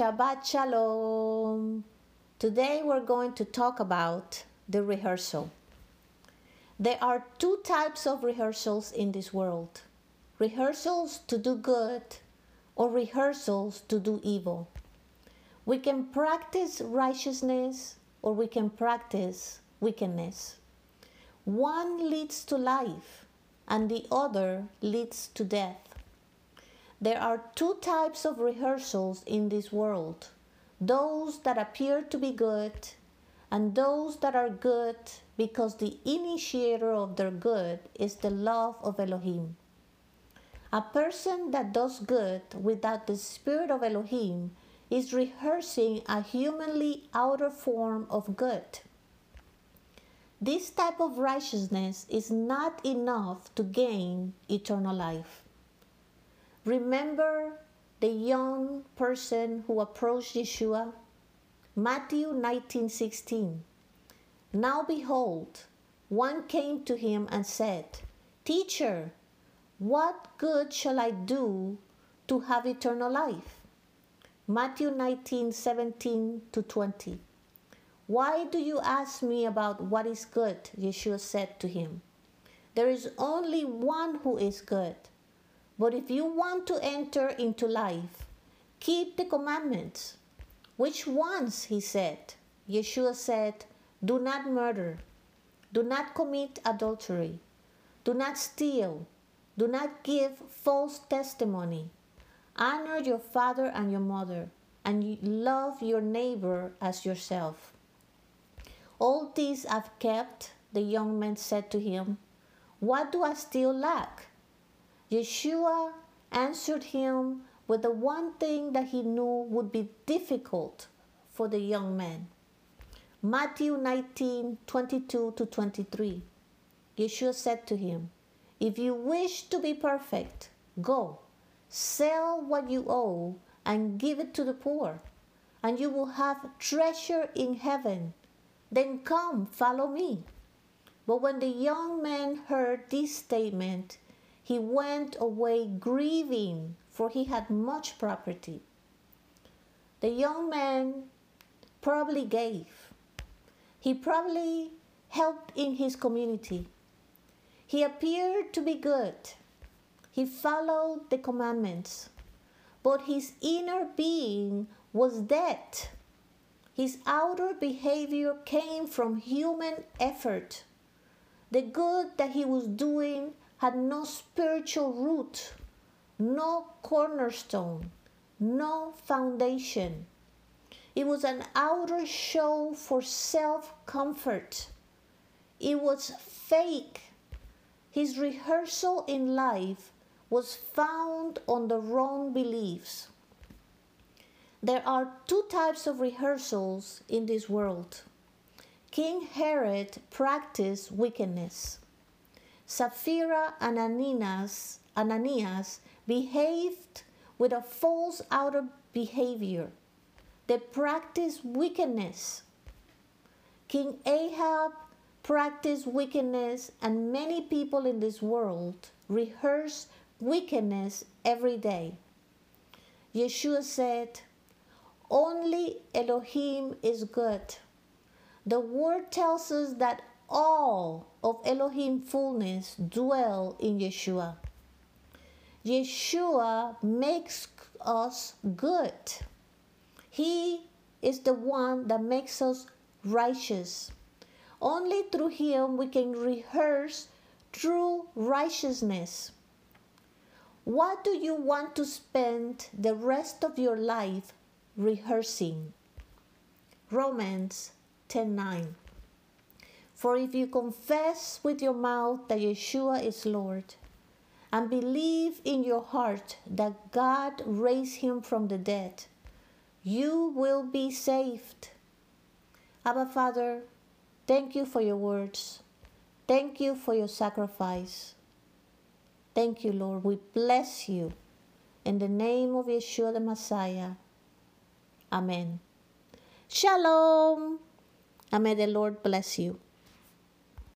Shabbat Shalom. Today we're going to talk about the rehearsal. There are two types of rehearsals in this world rehearsals to do good or rehearsals to do evil. We can practice righteousness or we can practice wickedness. One leads to life and the other leads to death. There are two types of rehearsals in this world those that appear to be good, and those that are good because the initiator of their good is the love of Elohim. A person that does good without the spirit of Elohim is rehearsing a humanly outer form of good. This type of righteousness is not enough to gain eternal life. Remember the young person who approached Yeshua? Matthew 19:16. Now behold, one came to him and said, Teacher, what good shall I do to have eternal life? Matthew 19:17 to 20. Why do you ask me about what is good? Yeshua said to him. There is only one who is good. But if you want to enter into life, keep the commandments. Which ones? He said. Yeshua said, Do not murder. Do not commit adultery. Do not steal. Do not give false testimony. Honor your father and your mother, and love your neighbor as yourself. All these I've kept, the young man said to him. What do I still lack? Yeshua answered him with the one thing that he knew would be difficult for the young man. Matthew 19 22 to 23. Yeshua said to him, If you wish to be perfect, go, sell what you owe and give it to the poor, and you will have treasure in heaven. Then come, follow me. But when the young man heard this statement, he went away grieving, for he had much property. The young man probably gave. He probably helped in his community. He appeared to be good. He followed the commandments. But his inner being was dead. His outer behavior came from human effort. The good that he was doing had no spiritual root, no cornerstone, no foundation. It was an outer show for self comfort. It was fake. His rehearsal in life was found on the wrong beliefs. There are two types of rehearsals in this world. King Herod practiced wickedness. Sapphira and Ananias, Ananias behaved with a false outer behavior. They practiced wickedness. King Ahab practiced wickedness, and many people in this world rehearse wickedness every day. Yeshua said, Only Elohim is good. The word tells us that all of Elohim fullness dwell in Yeshua. Yeshua makes us good. He is the one that makes us righteous. Only through Him we can rehearse true righteousness. What do you want to spend the rest of your life rehearsing? Romans 10 9. For if you confess with your mouth that Yeshua is Lord, and believe in your heart that God raised him from the dead, you will be saved. Abba Father, thank you for your words. Thank you for your sacrifice. Thank you, Lord. We bless you. In the name of Yeshua the Messiah. Amen. Shalom. And may the Lord bless you.